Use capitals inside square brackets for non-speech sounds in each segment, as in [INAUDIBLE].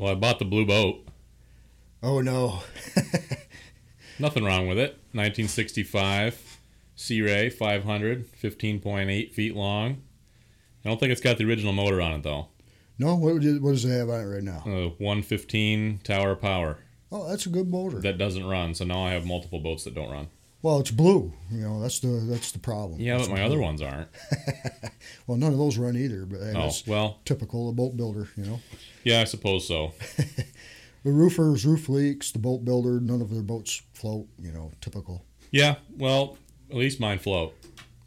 Well, I bought the blue boat. Oh no. [LAUGHS] Nothing wrong with it. 1965 Sea Ray 500, 15.8 feet long. I don't think it's got the original motor on it though. No, what, you- what does it have on it right now? Uh, 115 tower power. Oh, that's a good motor. That doesn't run, so now I have multiple boats that don't run. Well, it's blue. You know, that's the that's the problem. Yeah, It's but my blue. other ones aren't. [LAUGHS] Well, none of those run either. But hey, Oh, that's well, typical of a boat builder. You know, yeah, I suppose so. [LAUGHS] the roofers roof leaks. The boat builder, none of their boats float. You know, typical. Yeah, well, at least mine float.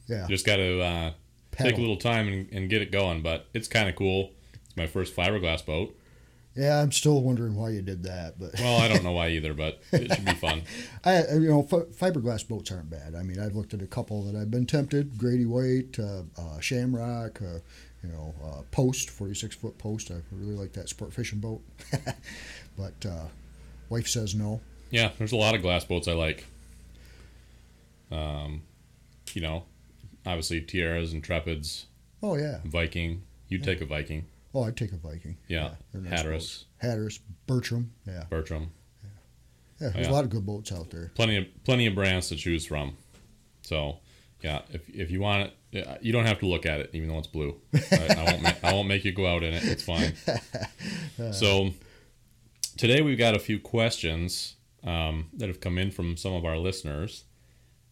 Yeah. Just got to uh, take a little time and, and get it going, but it's kind of cool. It's my first fiberglass boat. Yeah, I'm still wondering why you did that, but [LAUGHS] Well, I don't know why either, but it should be fun. [LAUGHS] I, you know, fi- fiberglass boats aren't bad. I mean, I've looked at a couple that I've been tempted: Grady White, uh, uh, Shamrock, uh, you know, uh, Post, 46 foot Post. I really like that sport fishing boat, [LAUGHS] but uh, wife says no. Yeah, there's a lot of glass boats I like. Um, you know, obviously Tiaras, Intrepids, Oh yeah. Viking. You'd take a Viking. Oh, I'd take a Viking. Yeah, nice Hatteras. Hatteras, Bertram. Yeah, Bertram. yeah. There's yeah. a lot of good boats out there. Plenty of plenty of brands to choose from. So, yeah, if, if you want it, yeah, you don't have to look at it, even though it's blue. I, I won't ma- I won't make you go out in it. It's fine. [LAUGHS] So, today we've got a few questions um, that have come in from some of our listeners,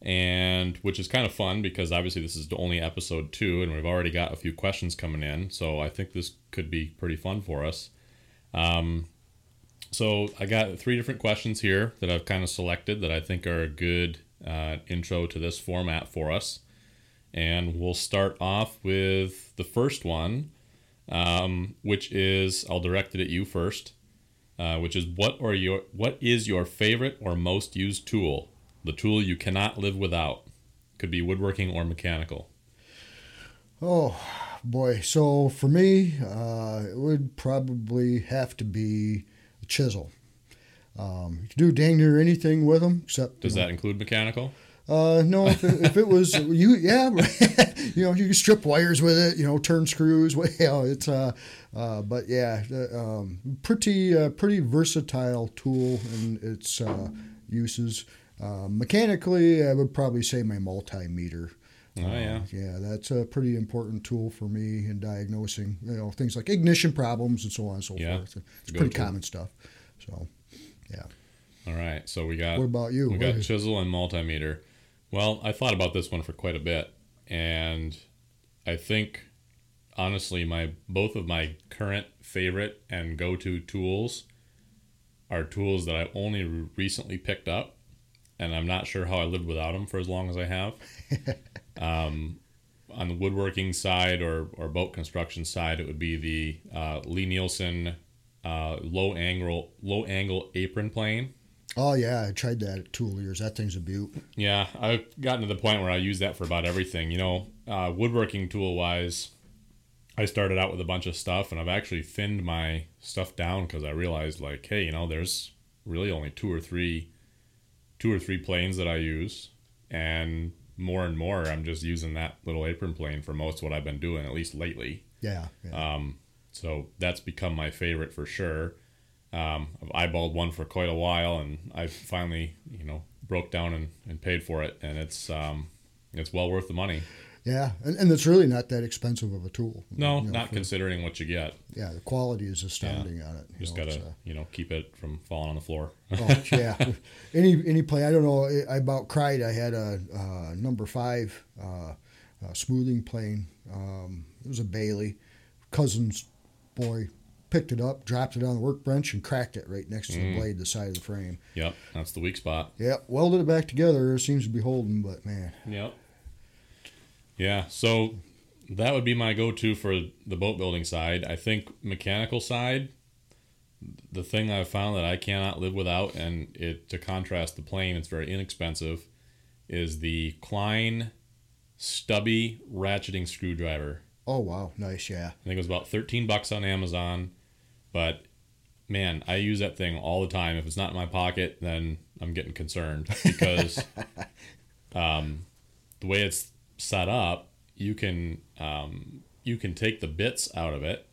and which is kind of fun because obviously this is the only episode two, and we've already got a few questions coming in. So I think this could be pretty fun for us. Um, so I got three different questions here that I've kind of selected that I think are a good uh, intro to this format for us. And we'll start off with the first one, um, which is I'll direct it at you first, uh, which is what are your what is your favorite or most used tool? The tool you cannot live without. Could be woodworking or mechanical. Oh boy. So for me, uh, it would probably have to be a chisel. Um, you can do dang near anything with them, except Does know, that include mechanical? Uh, no, if it, if it was [LAUGHS] you, yeah, [LAUGHS] you know, you can strip wires with it, you know, turn screws. [LAUGHS] well, it's uh, uh, but yeah, uh, um, pretty uh, pretty versatile tool in its uh, uses. Uh, mechanically, I would probably say my multimeter. Oh yeah. Uh, yeah, that's a pretty important tool for me in diagnosing, you know, things like ignition problems and so on and so Yeah, forth. It's go pretty to. common stuff. So, yeah. All right. So we got what about you? We What got is- chisel and multimeter. Well, I thought about this one for quite a bit, and I think honestly, my both of my current favorite and go-to tools are tools that I only recently picked up, and I'm not sure how I lived without them for as long as I have. [LAUGHS] um, on the woodworking side or, or boat construction side, it would be the uh, Lie-Nielsen uh, low angle low angle apron plane. oh yeah, I tried that at Tool Years. That thing's a beaut. Yeah, I've gotten to the point where I use that for about everything. You know, uh, woodworking tool wise, I started out with a bunch of stuff, and I've actually thinned my stuff down because I realized, like, hey, you know, there's really only two or three, two or three planes that I use, and more and more, I'm just using that little apron plane for most of what I've been doing, at least lately. Yeah, yeah. Um, so that's become my favorite for sure. Um, I've eyeballed one for quite a while, and I finally, you know, broke down and, and paid for it, and it's um, it's well worth the money. Yeah, and, and it's really not that expensive of a tool. No, You know, not for- considering what you get. Yeah, the quality is astounding on it. you Just know, gotta, uh, you know, keep it from falling on the floor. oh, [LAUGHS] yeah, any any play. I don't know. I about cried. I had a uh, number five uh, uh, smoothing plane. Um, it was a Bailey. Cousin's boy picked it up, dropped it on the workbench, and cracked it right next to Mm. the blade, the side of the frame. yep, that's the weak spot. Yep, welded it back together. It seems to be holding, but man, Yep. Yeah, so that would be my go-to for the boat building side. I think mechanical side, the thing I've found that I cannot live without, and it to contrast the plane, it's very inexpensive, is the Klein stubby ratcheting screwdriver. oh wow, nice. Yeah, I think it was about 13 bucks on Amazon, but man, I use that thing all the time. If it's not in my pocket, then I'm getting concerned because [LAUGHS] um, the way it's set up, you can um, you can take the bits out of it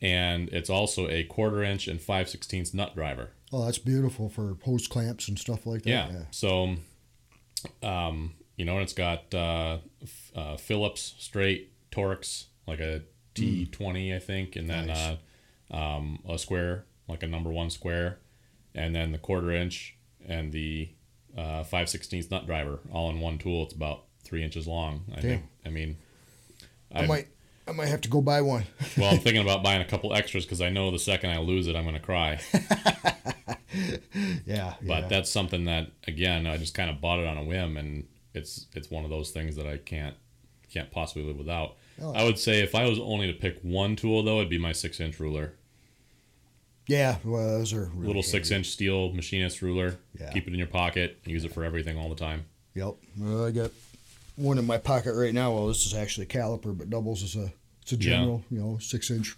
and it's also a quarter inch and five sixteenths nut driver. Oh, that's beautiful for hose clamps and stuff like that. Yeah. So, um, you know, and it's got uh, uh, Phillips straight Torx, like a T20, I think, and then Nice. uh, um, a square, like a number one square, and then the quarter inch and the uh, 5 16th nut driver all in one tool. It's about three inches long. I Damn. think. I mean, I I've- might I might have to go buy one. [LAUGHS] well, I'm [LAUGHS] thinking about buying a couple extras because I know the second I lose it, I'm going to cry. [LAUGHS] yeah. But yeah. that's something that again I just kind of bought it on a whim, and it's it's one of those things that I can't can't possibly live without. Oh. I would say if I was only to pick one tool though, it'd be my six inch ruler, yeah, well, those are really little handy. six inch steel machinist ruler. Yeah. Keep it in your pocket. Use it for everything all the time. Yep. Well, I got one in my pocket right now. Well, this is actually a caliper, but doubles as a it's a Yeah. general, you know, six inch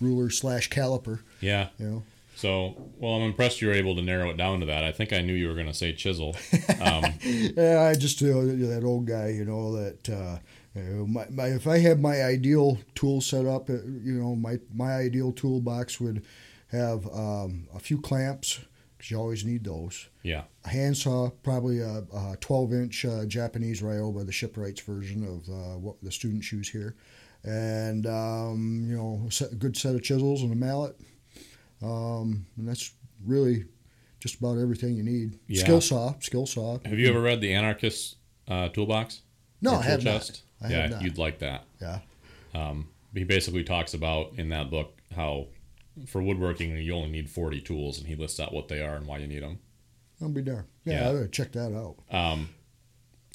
ruler slash caliper. Yeah. You know. So well, I'm impressed you were able to narrow it down to that. I think I knew you were going to say chisel. Um, [LAUGHS] Yeah, I just uh, that old guy, you know that. Uh, you know, my, my, if I had my ideal tool set up, uh, you know, my my ideal toolbox would have um, a few clamps because you always need those. yeah. A handsaw, probably a, a 12 inch uh, Japanese Ryoba, the shipwrights version of uh, what the students use here, and um, you know, a, set, a good set of chisels and a mallet, um, and that's really just about everything you need. Yeah. Skill saw, skill saw. Have you ever read the Anarchist uh, Toolbox? No, I have Tool not. I yeah, have not. you'd like that. Yeah. Um, he basically talks about in that book how for woodworking you only need 40 tools, and he lists out what they are and why you need them. I'll be darned. Yeah, Yeah. Check that out. Um,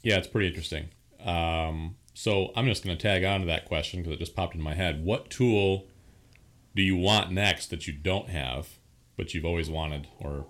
yeah, it's pretty interesting. Um, so I'm just going to tag on to that question because it just popped in my head. What tool do you want next that you don't have, but you've always wanted, or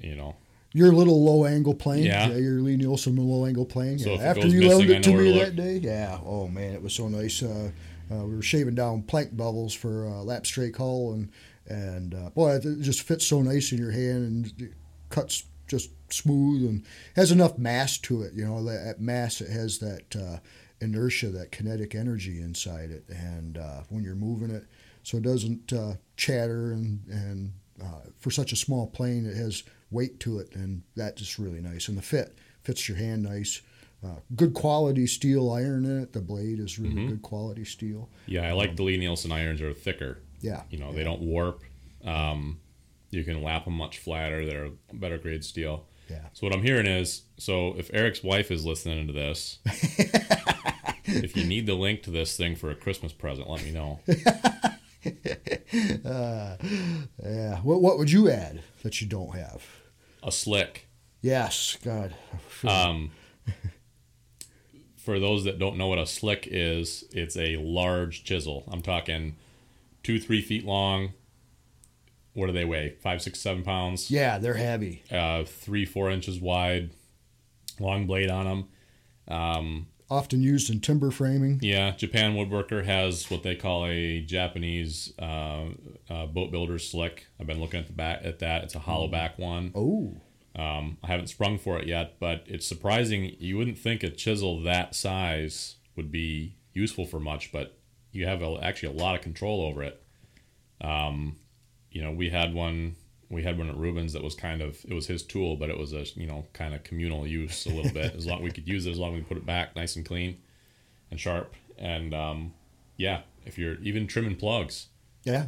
you know? Your little low angle plane, Yeah. your Lie-Nielsen low angle plane. So yeah. After you missing, loaned it to me that day, yeah. Oh man, it was so nice. Uh, uh, we were shaving down plank bevels for uh, lapstrake hull, and and uh, boy, it just fits so nice in your hand and it cuts just smooth and has enough mass to it. You know, that mass it has that uh, inertia, that kinetic energy inside it, and uh, when you're moving it, so it doesn't chatter and and for such a small plane, it has weight to it, and that's just really nice. And the fit fits your hand nice. Uh, good quality steel iron in it. The blade is really Mm-hmm. good quality steel. Yeah, I like the Lie-Nielsen irons are thicker. Yeah. You know, they don't warp. Um, you can lap them much flatter. They're better grade steel. Yeah. So what I'm hearing is, so if Eric's wife is listening to this, [LAUGHS] if you need the link to this thing for a Christmas present, let me know. [LAUGHS] Yeah. What What would you add that you don't have? A slick. Yes. God. Um, [LAUGHS] for those that don't know what a slick is, it's a large chisel. I'm talking two, three feet long. What do they weigh? Five, six, seven pounds. yeah, they're heavy. Uh, three, four inches wide. Long blade on them. Um, Often used in timber framing. Yeah, Japan Woodworker has what they call a Japanese uh, uh, boat builder slick. I've been looking at the back at that. It's a hollow back one. Oh. Um, I haven't sprung for it yet, but it's surprising. You wouldn't think a chisel that size would be useful for much, but you have a, actually a lot of control over it. Um, you know, we had one. We had one at Rubens that was kind of it was his tool, but it was a you know kind of communal use a little bit. As long we could use it, as long as we put it back nice and clean and sharp. And um, yeah, if you're even trimming plugs, Yeah.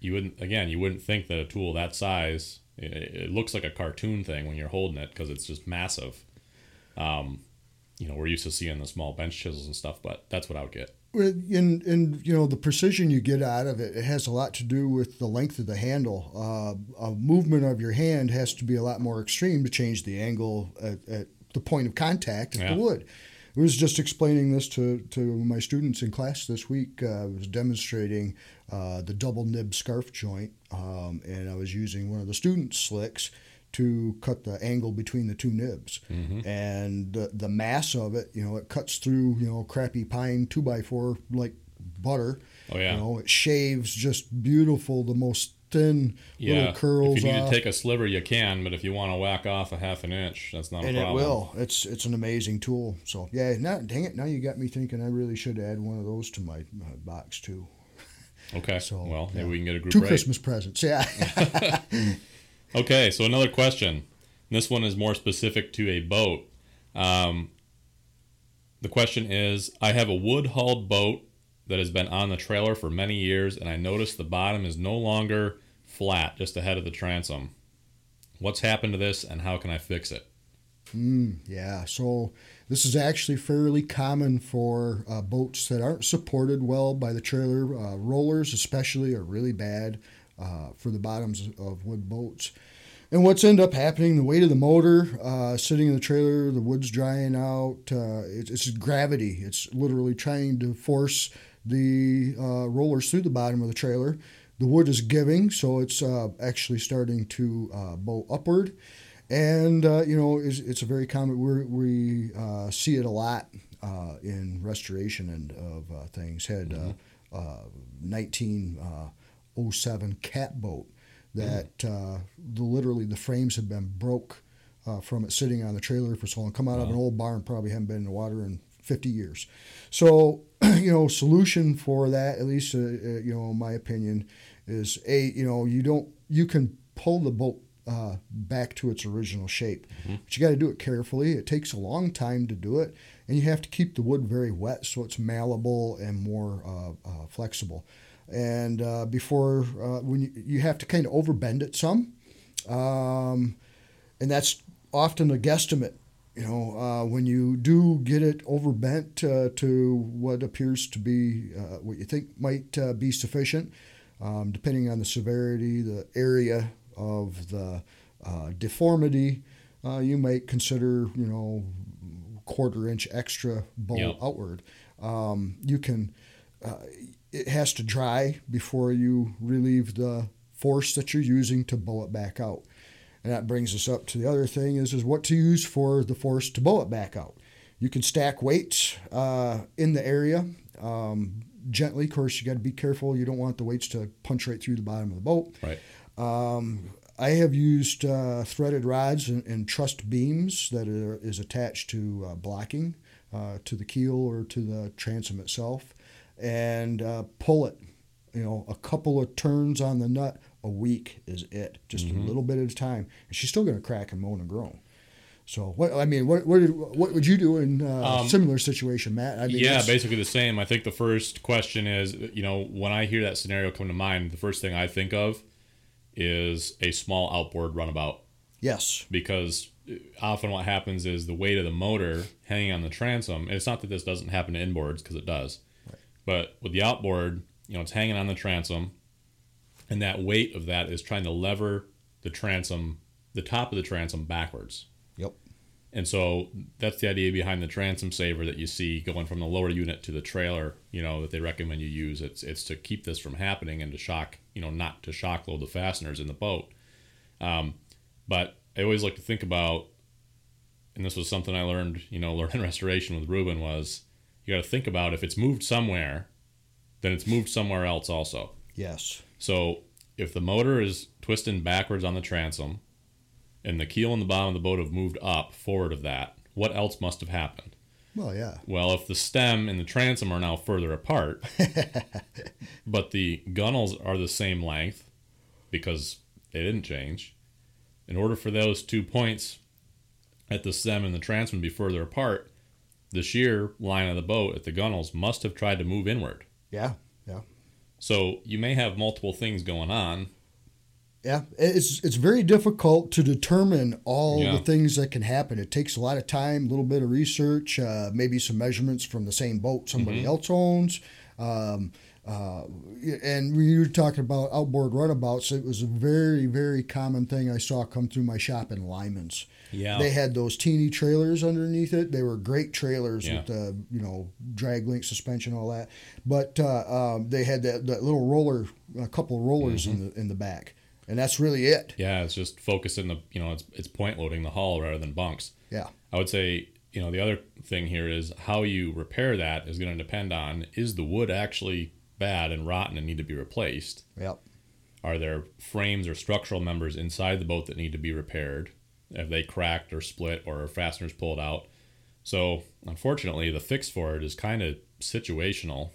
you wouldn't again you wouldn't think that a tool that size it, looks like a cartoon thing when you're holding it because it's just massive um, you know we're used to seeing the small bench chisels and stuff but that's what i would get And and you know the precision you get out of it, it has a lot to do with the length of the handle. Uh, a movement of your hand has to be a lot more extreme to change the angle at, at the point of contact of Yeah. the wood. I was just explaining this to, to my students in class this week. Uh, I was demonstrating uh, the double nib scarf joint, um, and I was using one of the student slicks to cut the angle between the two nibs. And the, the mass of it, you know, it cuts through, you know, crappy pine two by four like butter. Oh, yeah. You know, it shaves just beautiful, the most thin yeah little curls if you need off. to take a sliver you can but if you want to whack off a half an inch that's not and a it problem will. It's it's an amazing tool. So yeah, now dang it, now you got me thinking I really should add one of those to my, my box too. Okay. So, well, maybe yeah. we can get a group Two rate. Christmas presents. Yeah. [LAUGHS] Okay, so another question. This one is more specific to a boat. Um, the question is I have a wood hulled boat that has been on the trailer for many years, and I noticed the bottom is no longer flat just ahead of the transom. What's happened to this, and how can I fix it? Yeah, so this is actually fairly common for uh, boats that aren't supported well by the trailer. Uh, rollers, especially, are really bad uh, for the bottoms of wood boats. And what's end up happening, the weight of the motor uh, sitting in the trailer, the wood's drying out. Uh, it's, it's gravity. It's literally trying to force the uh, rollers through the bottom of the trailer. The wood is giving, so it's uh, actually starting to uh, bow upward. And uh, you know it's, it's a very common we're, we uh, see it a lot uh, in restoration and of uh, things. Had uh, uh, 1907 cat boat that uh, the, literally the frames had been broke uh, from it sitting on the trailer for so long. Come out of an old barn probably haven't been in the water in 50 years so [CLEARS THROAT] you know solution for that at least uh, uh, you know my opinion is a you know you don't you can pull the boat uh, back to its original shape. But you got to do it carefully. It takes a long time to do it, and you have to keep the wood very wet so it's malleable and more uh, uh, flexible. And uh, before uh, when you, you have to kind of overbend it some, um, and that's often a guesstimate. You know, uh, when you do get it overbent uh, to what appears to be uh, what you think might uh, be sufficient, um, depending on the severity, the area of the uh, deformity, uh, you might consider, you know, quarter inch extra bow Yep. outward. Um, you can, uh, it has to dry before you relieve the force that you're using to bow it back out. And that brings us up to the other thing is, is what to use for the force to bow it back out. You can stack weights uh, in the area um, gently. Of course, you got to be careful. You don't want the weights to punch right through the bottom of the boat. Right. Um, I have used uh, threaded rods and, and trussed beams that are, is attached to uh, blocking uh, to the keel or to the transom itself, and uh, pull it. You know, a couple of turns on the nut a week is it. Just a mm-hmm. little bit at a time, and she's still going to crack and moan and groan. So what I mean, what what, did, what would you do in uh, a Um, similar situation, Matt? I mean, yeah, basically the same. I think the first question is, you know, when I hear that scenario come to mind, the first thing I think of is a small outboard runabout yes, because uh, often what happens is the weight of the motor hanging on the transom. And it's not that this doesn't happen to inboards because it does, but with the outboard, you know, it's hanging on the transom, and that weight of that is trying to lever the transom, the top of the transom backwards. yep, And so that's the idea behind the transom saver that you see going from the lower unit to the trailer, you know, that they recommend you use. It's it's to keep this from happening and to shock, you know, not to shock load the fasteners in the boat. Um, but I always like to think about, and this was something I learned, you know, [LAUGHS] learning restoration with Ruben was you got to think about if it's moved somewhere, then it's moved somewhere else also. yes, So if the motor is twisting backwards on the transom and the keel and the bottom of the boat have moved up forward of that, what else must have happened? well, yeah, Well, if the stem and the transom are now further apart, [LAUGHS] but the gunnels are the same length because they didn't change, in order for those two points at the stem and the transom to be further apart, the shear line of the boat at the gunnels must have tried to move inward. Yeah, yeah. So you may have multiple things going on, Yeah, it's it's very difficult to determine all Yeah. the things that can happen. It takes a lot of time, a little bit of research, uh, maybe some measurements from the same boat somebody Mm-hmm. else owns. Um, uh, and you were talking about outboard runabouts, it was a very, very common thing I saw come through my shop in Lyman's. Yeah. They had those teeny trailers underneath it. They were great trailers Yeah. with the you know drag link suspension, all that. But uh, um, they had that, that little roller, a couple of rollers Mm-hmm. in the in the back, and that's really it. Yeah, it's just focusing the you know it's it's point loading the hull rather than bunks. Yeah. I would say you know the other thing here is how you repair that is going to depend on is the wood actually bad and rotten and need to be replaced. Yep. Are there frames or structural members inside the boat that need to be repaired? Have they cracked or split or fasteners pulled out? So unfortunately, the fix for it is kind of situational.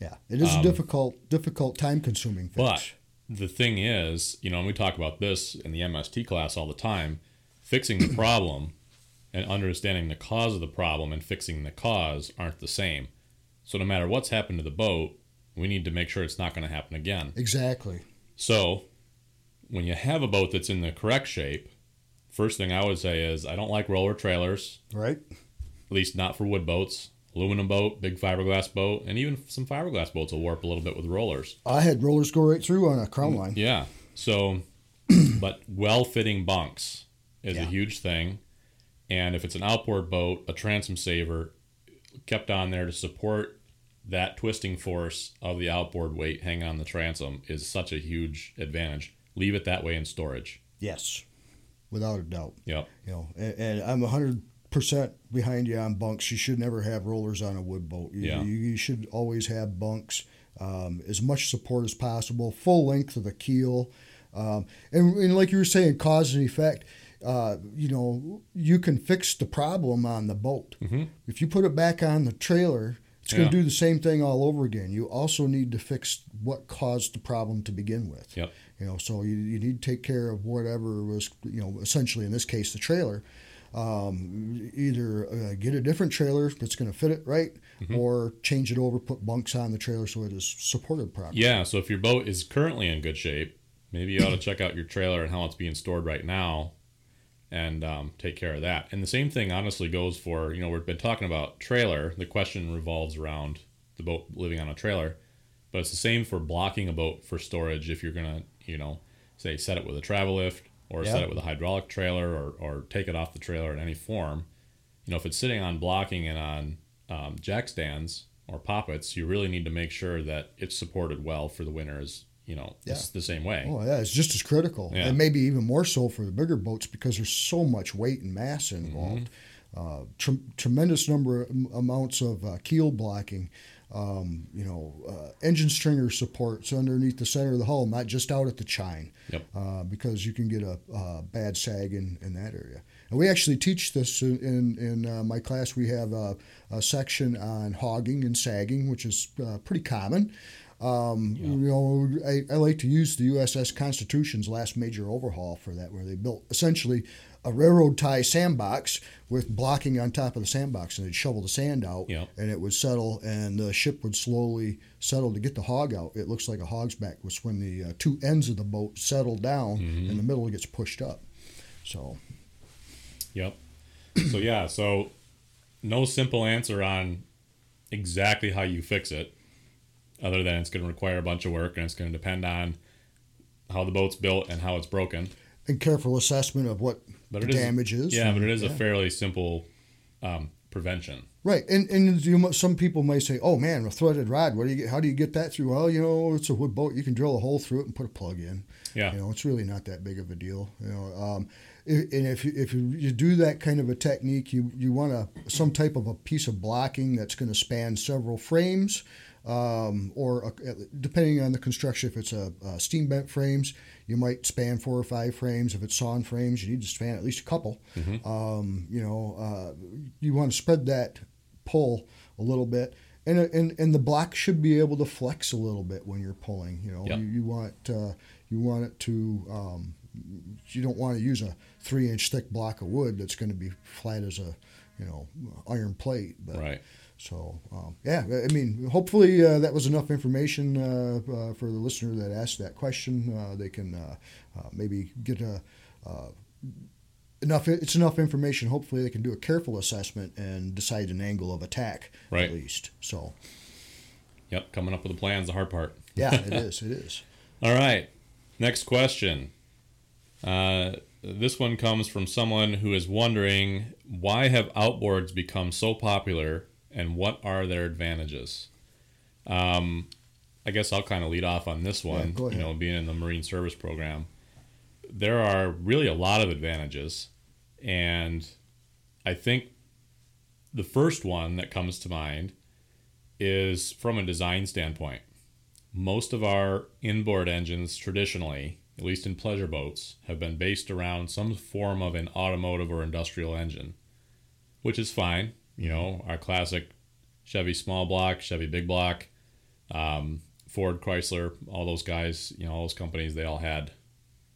Yeah, it is a difficult, difficult, time-consuming fix. Um, But the thing is, you know, and we talk about this in the MST class all the time, fixing the [CLEARS THROAT] problem and understanding the cause of the problem and fixing the cause aren't the same. So no matter what's happened to the boat, we need to make sure it's not going to happen again. exactly. So when you have a boat that's in the correct shape, first thing I would say is I don't like roller trailers, Right. at least not for wood boats. Aluminum boat, big fiberglass boat, and even some fiberglass boats will warp a little bit with rollers. I had rollers go right through on a crown mm, line. Yeah. So, [CLEARS THROAT] but well fitting bunks is Yeah. a huge thing. And if it's an outboard boat, a transom saver kept on there to support that twisting force of the outboard weight hanging on the transom is such a huge advantage. Leave it that way in storage. Yes, without a doubt. Yep. You know, and, and I'm hundred percent behind you on bunks. You should never have rollers on a wood boat. You, Yeah. you, you should always have bunks, um, as much support as possible, full length of the keel, um, and, and like you were saying, cause and effect. Uh, you know, you can fix the problem on the boat. Mhm. If you put it back on the trailer, it's going Yeah. to do the same thing all over again. You also need to fix what caused the problem to begin with. Yep. You know, so you, you need to take care of whatever was, you know, essentially in this case the trailer. Um, either uh, get a different trailer that's going to fit it right, Mm-hmm. or change it over, put bunks on the trailer so it is supported properly. Yeah. So if your boat is currently in good shape, maybe you ought to check out your trailer and how it's being stored right now and um, take care of that. And the same thing honestly goes for, you know, we've been talking about trailer. The question revolves around the boat living on a trailer, but it's the same for blocking a boat for storage if you're going to, you know, say set it with a travel lift or Yeah. set it with a hydraulic trailer or, or take it off the trailer in any form. You know, if it's sitting on blocking and on um, jack stands or poppets, you really need to make sure that it's supported well for the winters. You know, it's the same way. Oh yeah, it's just as critical, Yeah. and maybe even more so for the bigger boats because there's so much weight and mass Mm-hmm. involved. Uh, tre- tremendous number am- amounts of uh, keel blocking. Um, you know, uh, engine stringer supports underneath the center of the hull, not just out at the chine, Yep. uh, because you can get a, uh bad sag in, in that area. And we actually teach this in in, in uh, my class. We have a, a section on hogging and sagging, which is uh, pretty common. Um, You know, I, I like to use the USS Constitution's last major overhaul for that, where they built essentially a railroad tie sandbox with blocking on top of the sandbox, and they'd shovel the sand out, Yep. and it would settle, and the ship would slowly settle to get the hog out. It looks like a hog's back, was when the uh, two ends of the boat settle down, and the middle gets pushed up. So, Yep. so yeah, so no simple answer on exactly how you fix it, other than it's going to require a bunch of work and it's going to depend on how the boat's built and how it's broken. and careful assessment of what But it is damage is. Yeah, but it is a fairly simple um, prevention. Right, and and you, some people may say, "Oh man, a threaded rod. What do you get? How do you get that through?" Well, you know, it's a wood boat. You can drill a hole through it and put a plug in. Yeah. You know, it's really not that big of a deal. You know, um, and if you, if you, you do that kind of a technique, you you want a some type of a piece of blocking that's going to span several frames, um, or a, depending on the construction, if it's a, a steam bent frames, you might span four or five frames. If it's sawn frames, you need to span at least a couple. Um, you know, uh, you want to spread that pull a little bit. And, and, and the block should be able to flex a little bit when you're pulling. You know, Yep. you, you want uh, you want it to um, you don't want to use a three inch thick block of wood that's going to be flat as a you know iron plate. But, Right. So um, yeah, I mean, hopefully uh, that was enough information uh, uh, for the listener that asked that question. Uh, they can uh, uh, maybe get a uh, enough. It's enough information. Hopefully, they can do a careful assessment and decide an angle of attack Right. at least. So Yep. Coming up with a plan's the hard part. yeah, it [LAUGHS] is. It is. All right. Next question. Uh, this one comes from someone who is wondering why have outboards become so popular and what are their advantages? Um, I guess I'll kind of lead off on this one. go You know, being in the Marine Service Program, there are really a lot of advantages, and I think the first one that comes to mind is from a design standpoint most of our inboard engines traditionally, at least in pleasure boats, have been based around some form of an automotive or industrial engine, which is fine. You know, our classic Chevy small block, Chevy big block, Um, Ford, Chrysler, all those guys, you know, all those companies, they all had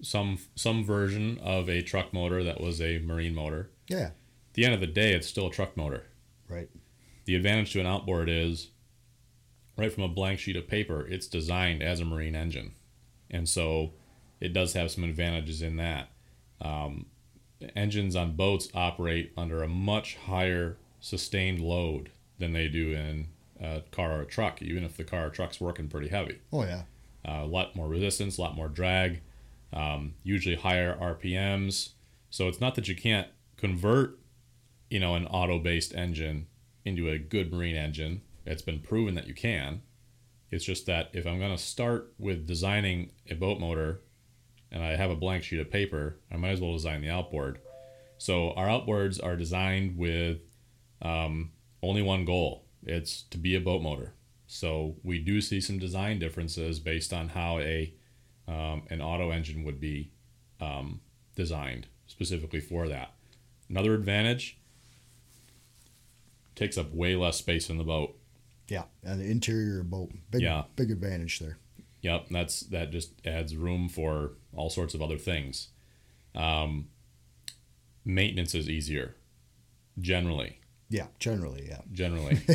some some version of a truck motor that was a marine motor. Yeah. At the end of the day, it's still a truck motor. Right. The advantage to an outboard is right from a blank sheet of paper, it's designed as a marine engine. And so it does have some advantages in that. Um, engines on boats operate under a much higher sustained load than they do in a car or a truck, even if the car or truck's working pretty heavy. Oh yeah. Uh, a lot more resistance, a lot more drag, um, usually higher RPMs. So it's not that you can't convert, you know, an auto-based engine into a good marine engine. It's been proven that you can. It's just that if I'm going to start with designing a boat motor and I have a blank sheet of paper, I might as well design the outboard. So our outboards are designed with um, only one goal it's to be a boat motor. So we do see some design differences based on how a um, an auto engine would be um, designed specifically for that. Another advantage takes up way less space in the boat. Yeah. And the interior boat. Big Yeah. big advantage there. Yep, that's that just adds room for all sorts of other things. Um, maintenance is easier, generally. Yeah, generally, yeah. Generally, [LAUGHS]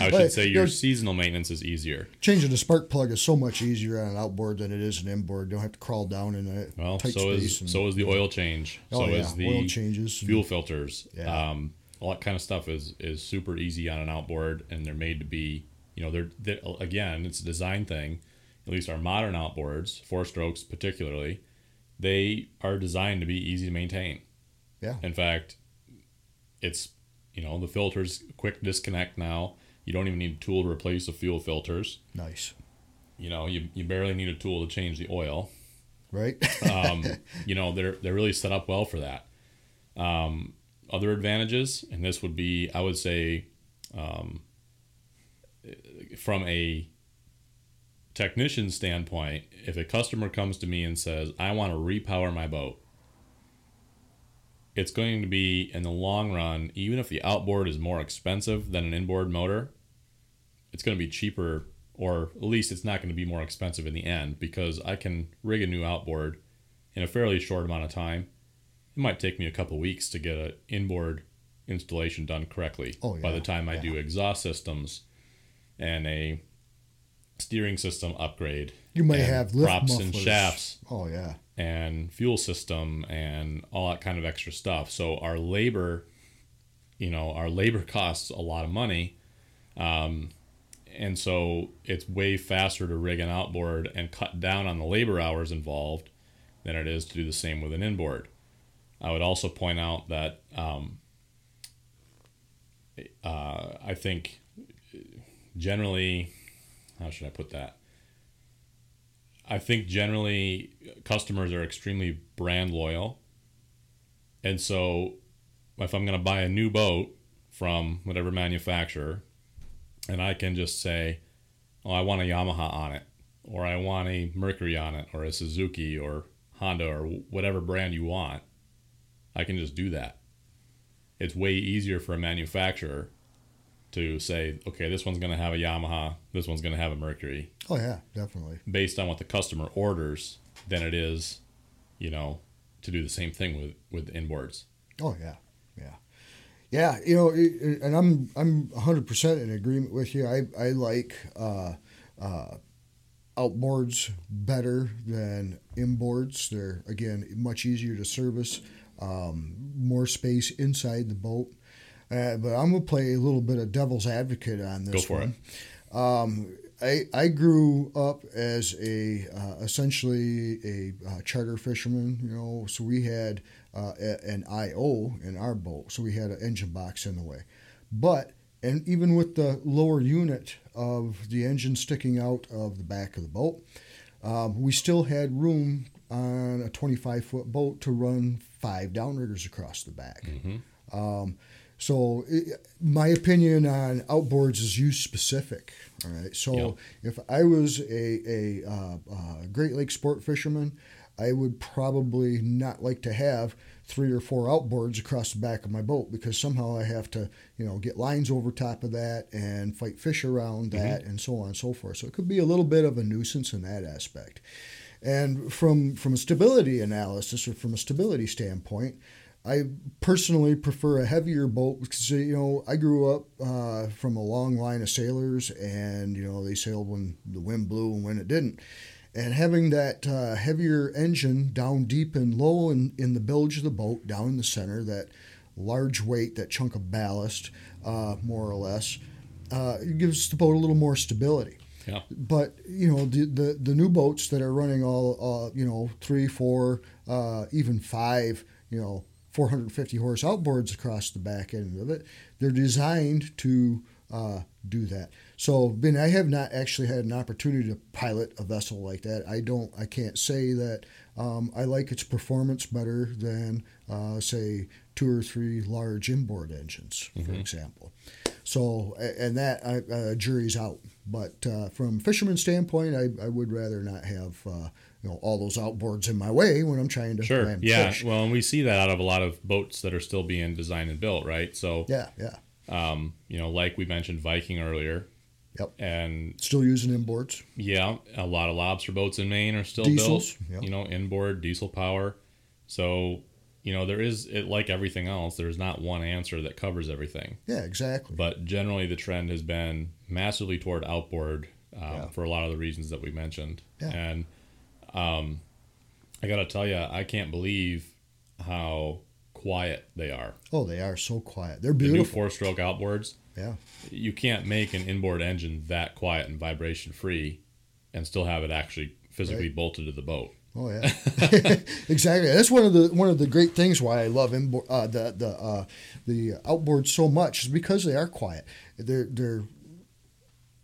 I should say you your seasonal maintenance is easier. Changing the spark plug is so much easier on an outboard than it is an inboard. You don't have to crawl down in a Well, tight so space. is and- so is the oil change. Oh, so yeah, is the oil changes fuel filters. Yeah. Um, all that kind of stuff is is super easy on an outboard, and they're made to be. You know, they're, they're again, it's a design thing. At least our modern outboards, four strokes particularly, they are designed to be easy to maintain. Yeah. In fact, it's you know the filters quick disconnect now. You don't even need a tool to replace the fuel filters. Nice. You know, you, you barely need a tool to change the oil Right? um, [LAUGHS] you know they're they're really set up well for that. Um, other advantages, and this would be, I would say, um, from a technician standpoint, if a customer comes to me and says, "I want to repower my boat," it's going to be in the long run, even if the outboard is more expensive than an inboard motor, it's going to be cheaper, or at least it's not going to be more expensive in the end because I can rig a new outboard in a fairly short amount of time. It might take me a couple weeks to get an inboard installation done correctly. Oh, yeah, By the time I yeah. do exhaust systems and a steering system upgrade, You may have lift props mufflers. and shafts Oh yeah. And fuel system and all that kind of extra stuff. So our labor, you know, our labor [LAUGHS] costs a lot of money. Um, and so it's way faster to rig an outboard and cut down on the labor hours involved than it is to do the same with an inboard. I would also point out that um, uh, I think generally, how should I put that? I think generally customers are extremely brand loyal. And so if I'm going to buy a new boat from whatever manufacturer and I can just say, "Oh, I want a Yamaha on it or I want a Mercury on it or a Suzuki or Honda or whatever brand you want." I can just do that. It's way easier for a manufacturer to say, "Okay, this one's going to have a Yamaha, this one's going to have a Mercury." Oh yeah, definitely. based on what the customer orders than it is, you know, to do the same thing with with inboards. Oh yeah, yeah, yeah. You know, and I'm I'm 100 percent in agreement with you. I I like uh, uh, outboards better than inboards. They're again much easier to service, um, more space inside the boat. Uh, but I'm gonna play a little bit of devil's advocate on this Go for one. Um, I, I grew up as a uh, essentially a uh, charter fisherman, you know. So we had uh, a, an IO in our boat, so we had an engine box in the way. But and even with the lower unit of the engine sticking out of the back of the boat, um, we still had room on a 25 foot boat to run five downriggers across the back. Um, so, i my opinion on outboards is use specific. All right. So, Yep. if I was a, a uh, uh, Great Lake sport fisherman, I would probably not like to have three or four outboards across the back of my boat because somehow I have to, you know, get lines over top of that and fight fish around that mm-hmm. and so on and so forth. So it could be a little bit of a nuisance in that aspect. And from from a stability analysis or from a stability standpoint, I personally prefer a heavier boat because you know I grew up uh, from a long line of sailors, and you know they sailed when the wind blew and when it didn't and having that uh, heavier engine down deep and low in, in the bilge of the boat, down in the center, that large weight, that chunk of ballast, uh, more or less, uh, gives the boat a little more stability. Yeah. But you know the, the, the new boats that are running all uh, you know three, four, uh, even five, you know, 450 horse outboards across the back end of it, they're designed to uh, do that. So, Ben, I have not actually had an opportunity to pilot a vessel like that. I don't, I can't say that um, I like its performance better than, uh, say, two or three large inboard engines, mm-hmm. for example. So, and that uh, jury's out. But uh, from fisherman standpoint, I, I would rather not have uh, you know all those outboards in my way when I'm trying to sure. yeah. Fish. Well, and we see that out of a lot of boats that are still being designed and built, right? So yeah, yeah. Um, you know, like we mentioned Viking earlier, Yep. And still using inboards. Yeah, a lot of lobster boats in Maine are still Diesels, built. Yep. You know, inboard diesel power. So, you know, there is it like everything else. There's not one answer that covers everything. Yeah, exactly. But generally, the trend has been massively toward outboard um, yeah. for a lot of the reasons that we mentioned. Yeah. And um, I got to tell you, I can't believe how quiet they are. Oh, they are so quiet. They're beautiful. The new four-stroke outboards yeah. You can't make an inboard engine that quiet and vibration free and still have it actually physically right. bolted to the boat. Oh yeah, [LAUGHS] exactly. That's one of the one of the great things why I love inboard uh, the the uh, the outboard so much is because they are quiet. They're they're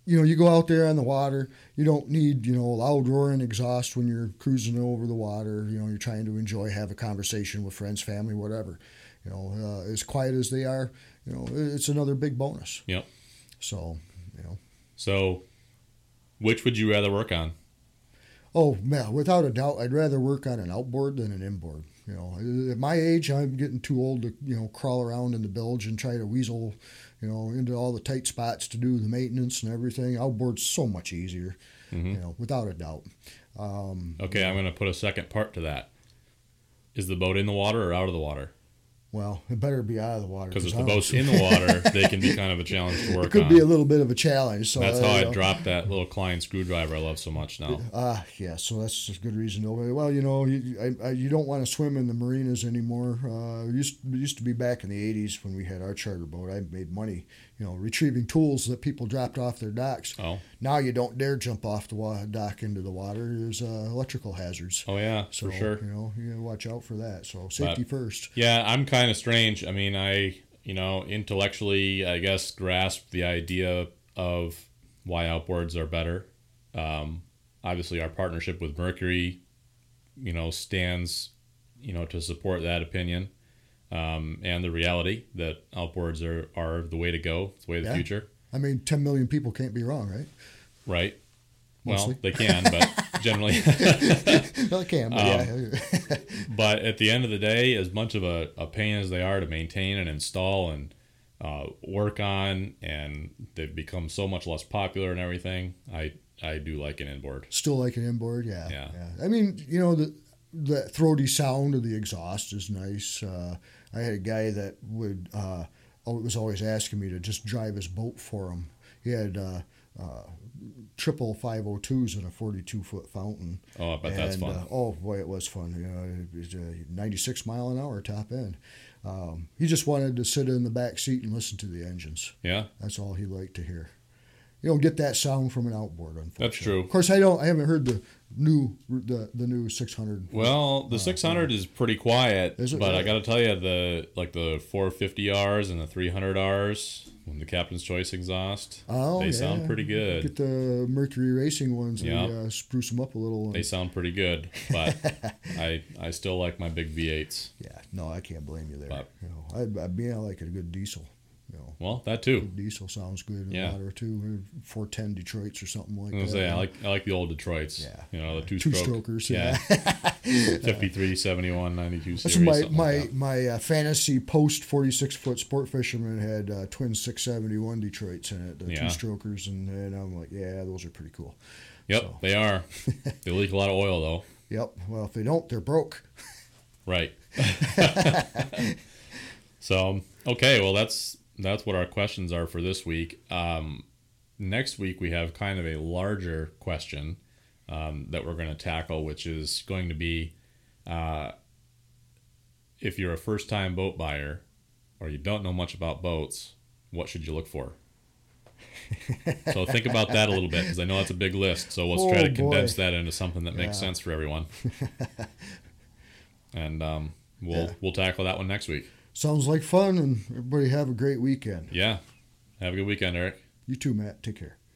you know you go out there on the water. You don't need you know loud roaring exhaust when you're cruising over the water. You know you're trying to enjoy, have a conversation with friends, family, whatever. You know uh, as quiet as they are, you know, it's another big bonus. Yep. So, you know. So, which would you rather work on? Oh man, without a doubt, I'd rather work on an outboard than an inboard. You know, at my age, I'm getting too old to you know crawl around in the bilge and try to weasel, you know, into all the tight spots to do the maintenance and everything. Outboard's so much easier, mm-hmm. you know, without a doubt. Um, okay, I'm going to put a second part to that. Is the boat in the water or out of the water? Well, it better be out of the water. Because if the boat's in the water, [LAUGHS] they can be kind of a challenge to work It could on. be a little bit of a challenge. So that's how I, I dropped that little Klein screwdriver I love so much now. Ah, uh, yeah. So that's a good reason to. Well, you know, you, I, I, you don't want to swim in the marinas anymore. Uh, used used to be back in the '80s when we had our charter boat. I made money you know, retrieving tools that people dropped off their docks. Oh. Now you don't dare jump off the dock into the water. There's uh, electrical hazards. Oh yeah, so, for sure. You know, you watch out for that. So safety but, first. Yeah, I'm kind of strange. I mean, I you know intellectually, I guess, grasp the idea of why outboards are better. Um, obviously, our partnership with Mercury, you know, stands, you know, to support that opinion um, and the reality that outboards are, are the way to go. It's the way of the yeah. future. I mean, 10 million people can't be wrong, right? Right. Mostly. Well, they can, but [LAUGHS] generally. well, they can, but um, yeah. [LAUGHS] but at the end of the day, as much of a, a pain as they are to maintain and install and uh, work on, and they've become so much less popular and everything, I I do like an inboard. Still like an inboard, yeah. Yeah. yeah. I mean, you know, the, the throaty sound of the exhaust is nice. Uh, I had a guy that would uh, was always asking me to just drive his boat for him. He had uh, uh, triple 502s and a 42 foot Fountain. Oh, I bet and, that's fun. Uh, oh boy, it was fun. You know, it was uh, 96 mile an hour top end. Um, he just wanted to sit in the back seat and listen to the engines. Yeah, that's all he liked to hear you don't get that sound from an outboard. Unfortunately, that's true. Of course, I don't. I haven't heard the new the the new 600. Well, the uh, 600 is pretty quiet, is but? I got to tell you the like the 450Rs and the 300Rs when the Captain's Choice exhaust, oh, they yeah. sound pretty good. Get the Mercury Racing ones. Yeah, uh, spruce them up a little. They sound pretty good, but [LAUGHS] I I still like my big V8s. Yeah, no, I can't blame you there. But, you know, I I mean I like a good diesel. You know, Well, that too. diesel sounds good in Yeah. or two, four ten Detroits or something like I that. say I like I like the old Detroits. Yeah. You know the two Two stroke. strokers, Yeah. yeah. [LAUGHS] 53, 71, 92 That's series. my my like my uh, fantasy post forty six foot sport fisherman had uh, twin six seventy one Detroits in it, the Yeah. two strokers, and, and I'm like, yeah, those are pretty cool. Yep, so. they are. [LAUGHS] they leak a lot of oil though. Yep. Well, if they don't, they're broke. Right. [LAUGHS] so okay, well that's that's what our questions are for this week. Um, next week we have kind of a larger question um, that we're going to tackle, which is going to be uh, if you're a first time boat buyer or you don't know much about boats, what should you look for? [LAUGHS] so think about that a little bit because I know that's a big list. So let's try Oh, to condense boy. that into something that makes Yeah. sense for everyone. [LAUGHS] and um, we'll Yeah. we'll tackle that one next week. Sounds like fun, and everybody have a great weekend. Yeah. Have a good weekend, Eric. You too, Matt. Take care.